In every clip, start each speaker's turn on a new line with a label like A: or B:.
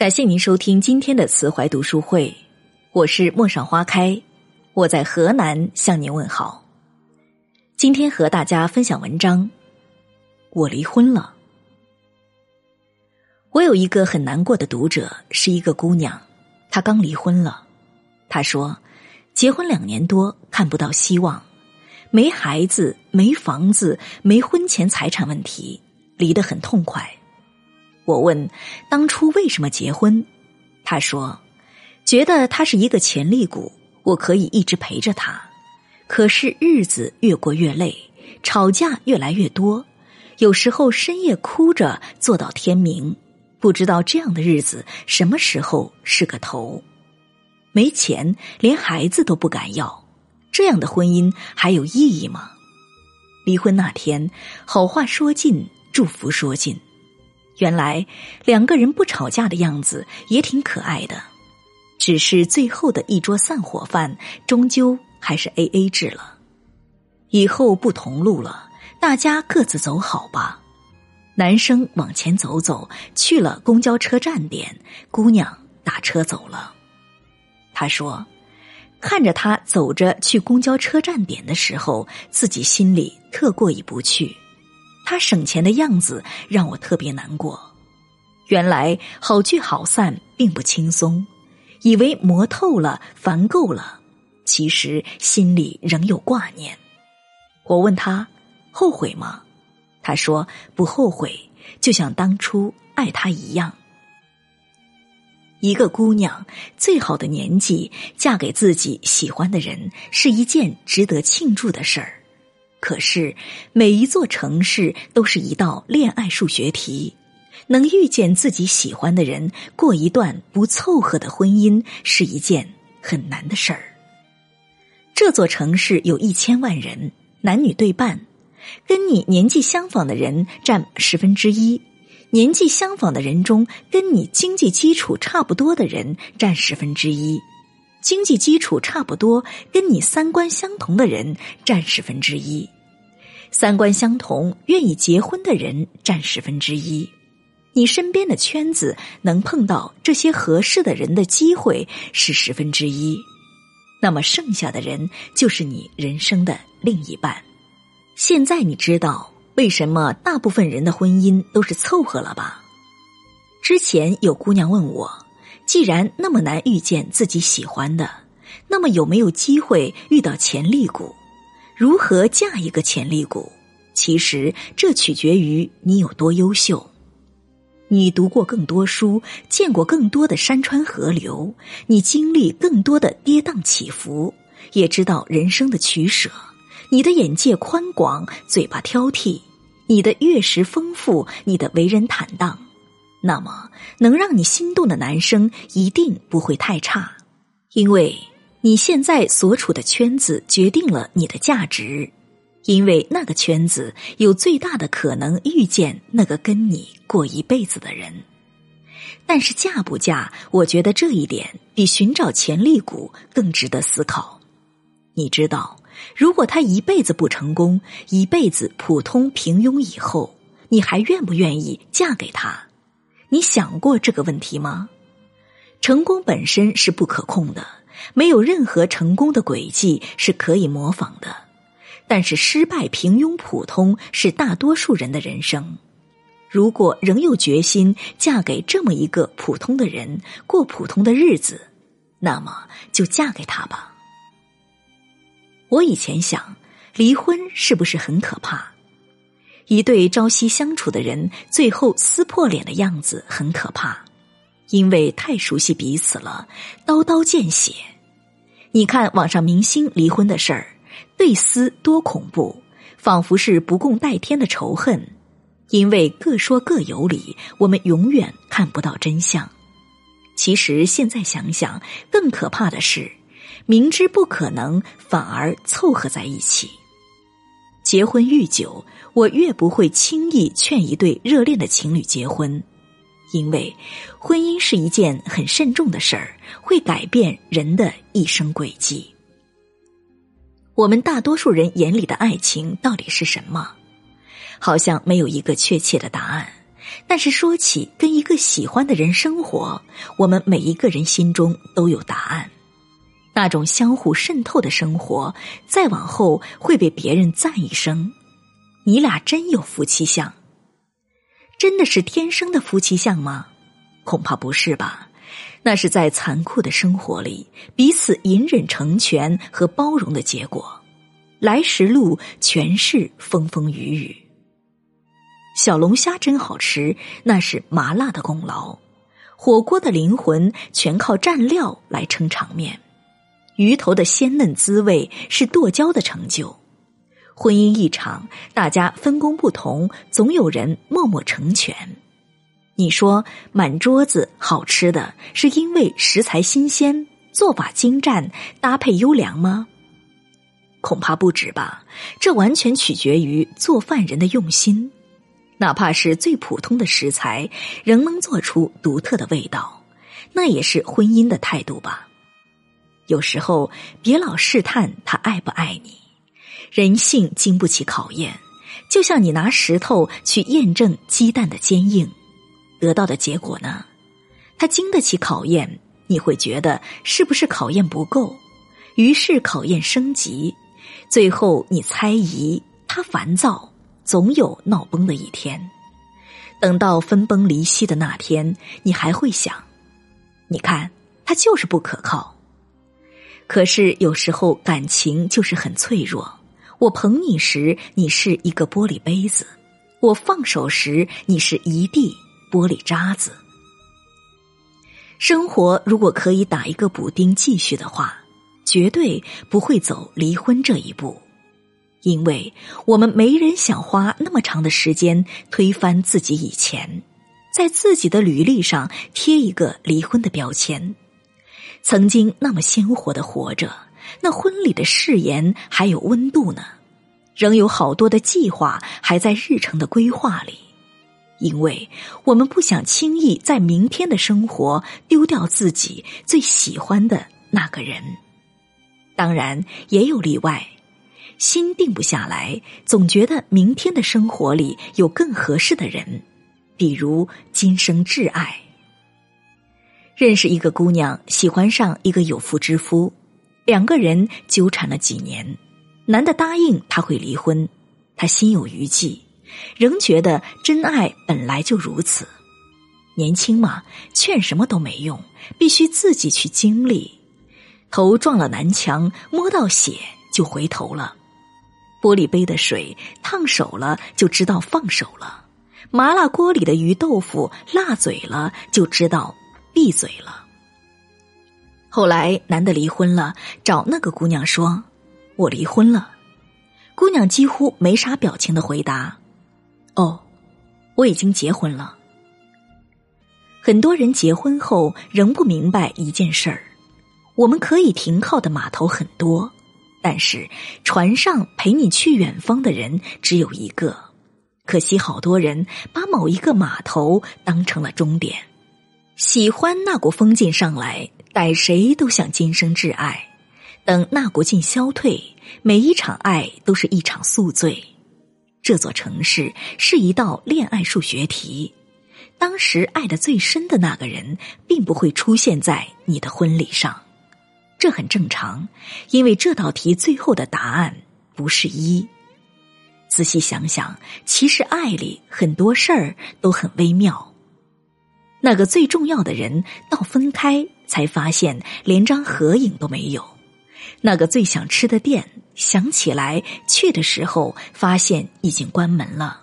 A: 感谢您收听今天的慈怀读书会，我是陌上花开，我在河南向您问好。今天和大家分享文章，我离婚了。我有一个很难过的读者，是一个姑娘，她刚离婚了。她说，结婚两年多看不到希望，没孩子，没房子，没婚前财产问题，离得很痛快。我问当初为什么结婚，他说觉得他是一个潜力股，我可以一直陪着他。可是日子越过越累，吵架越来越多，有时候深夜哭着坐到天明，不知道这样的日子什么时候是个头。没钱，连孩子都不敢要，这样的婚姻还有意义吗？离婚那天，好话说尽，祝福说尽。原来两个人不吵架的样子也挺可爱的，只是最后的一桌散伙饭，终究还是 A A 制了。以后不同路了，大家各自走好吧。男生往前走走，去了公交车站点，姑娘打车走了。他说：“看着他走着去公交车站点的时候，自己心里特过意不去。”他省钱的样子让我特别难过。原来好聚好散并不轻松，以为磨透了、烦够了，其实心里仍有挂念。我问他后悔吗？他说不后悔，就像当初爱他一样。一个姑娘最好的年纪嫁给自己喜欢的人，是一件值得庆祝的事儿。可是，每一座城市都是一道恋爱数学题。能遇见自己喜欢的人，过一段不凑合的婚姻，是一件很难的事儿。这座城市有一千万人，男女对半，跟你年纪相仿的人占十分之一，年纪相仿的人中，跟你经济基础差不多的人占十分之一。经济基础差不多，跟你三观相同的人占十分之一；三观相同、愿意结婚的人占十分之一。你身边的圈子能碰到这些合适的人的机会是十分之一。那么剩下的人就是你人生的另一半。现在你知道为什么大部分人的婚姻都是凑合了吧？之前有姑娘问我。既然那么难遇见自己喜欢的，那么有没有机会遇到潜力股？如何嫁一个潜力股？其实这取决于你有多优秀。你读过更多书，见过更多的山川河流，你经历更多的跌宕起伏，也知道人生的取舍。你的眼界宽广，嘴巴挑剔，你的阅识丰富，你的为人坦荡。那么，能让你心动的男生一定不会太差，因为你现在所处的圈子决定了你的价值，因为那个圈子有最大的可能遇见那个跟你过一辈子的人。但是嫁不嫁，我觉得这一点比寻找潜力股更值得思考。你知道，如果他一辈子不成功，一辈子普通平庸以后，你还愿不愿意嫁给他？你想过这个问题吗？成功本身是不可控的，没有任何成功的轨迹是可以模仿的。但是失败、平庸、普通是大多数人的人生。如果仍有决心嫁给这么一个普通的人，过普通的日子，那么就嫁给他吧。我以前想，离婚是不是很可怕？一对朝夕相处的人，最后撕破脸的样子很可怕，因为太熟悉彼此了，刀刀见血。你看网上明星离婚的事儿，对撕多恐怖，仿佛是不共戴天的仇恨。因为各说各有理，我们永远看不到真相。其实现在想想，更可怕的是，明知不可能，反而凑合在一起。结婚愈久，我越不会轻易劝一对热恋的情侣结婚，因为婚姻是一件很慎重的事儿，会改变人的一生轨迹。我们大多数人眼里的爱情到底是什么？好像没有一个确切的答案，但是说起跟一个喜欢的人生活，我们每一个人心中都有答案。那种相互渗透的生活，再往后会被别人赞一声：“你俩真有夫妻相。”真的是天生的夫妻相吗？恐怕不是吧。那是在残酷的生活里彼此隐忍成全和包容的结果。来时路全是风风雨雨。小龙虾真好吃，那是麻辣的功劳；火锅的灵魂全靠蘸料来撑场面。鱼头的鲜嫩滋味是剁椒的成就。婚姻一场，大家分工不同，总有人默默成全。你说满桌子好吃的是因为食材新鲜、做法精湛、搭配优良吗？恐怕不止吧。这完全取决于做饭人的用心。哪怕是最普通的食材，仍能做出独特的味道，那也是婚姻的态度吧。有时候别老试探他爱不爱你，人性经不起考验，就像你拿石头去验证鸡蛋的坚硬，得到的结果呢？他经得起考验，你会觉得是不是考验不够？于是考验升级，最后你猜疑，他烦躁，总有闹崩的一天。等到分崩离析的那天，你还会想：你看他就是不可靠。可是有时候感情就是很脆弱，我捧你时你是一个玻璃杯子，我放手时你是一地玻璃渣子。生活如果可以打一个补丁继续的话，绝对不会走离婚这一步，因为我们没人想花那么长的时间推翻自己以前，在自己的履历上贴一个离婚的标签。曾经那么鲜活的活着，那婚礼的誓言还有温度呢，仍有好多的计划还在日程的规划里，因为我们不想轻易在明天的生活丢掉自己最喜欢的那个人。当然也有例外，心定不下来，总觉得明天的生活里有更合适的人，比如今生挚爱。认识一个姑娘，喜欢上一个有妇之夫，两个人纠缠了几年，男的答应他会离婚，他心有余悸，仍觉得真爱本来就如此。年轻嘛，劝什么都没用，必须自己去经历。头撞了南墙，摸到血就回头了。玻璃杯的水烫手了，就知道放手了。麻辣锅里的鱼豆腐辣嘴了，就知道。闭嘴了。后来男的离婚了，找那个姑娘说：“我离婚了。”姑娘几乎没啥表情的回答：“哦，我已经结婚了。”很多人结婚后仍不明白一件事儿：我们可以停靠的码头很多，但是船上陪你去远方的人只有一个。可惜好多人把某一个码头当成了终点。喜欢那股风劲上来，逮谁都想今生挚爱。等那股劲消退，每一场爱都是一场宿醉。这座城市是一道恋爱数学题，当时爱的最深的那个人，并不会出现在你的婚礼上。这很正常，因为这道题最后的答案不是一。仔细想想，其实爱里很多事儿都很微妙。那个最重要的人，到分开才发现连张合影都没有；那个最想吃的店，想起来去的时候发现已经关门了。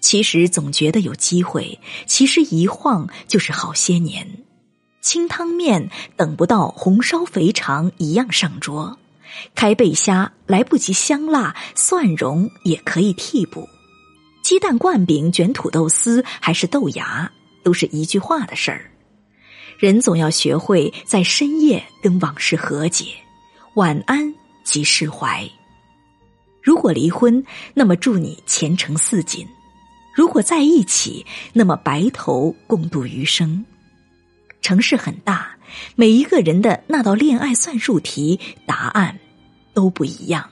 A: 其实总觉得有机会，其实一晃就是好些年。清汤面等不到红烧肥肠一样上桌，开背虾来不及香辣蒜蓉也可以替补，鸡蛋灌饼卷土豆丝还是豆芽。都是一句话的事儿，人总要学会在深夜跟往事和解，晚安即释怀。如果离婚，那么祝你前程似锦；如果在一起，那么白头共度余生。城市很大，每一个人的那道恋爱算术题答案都不一样。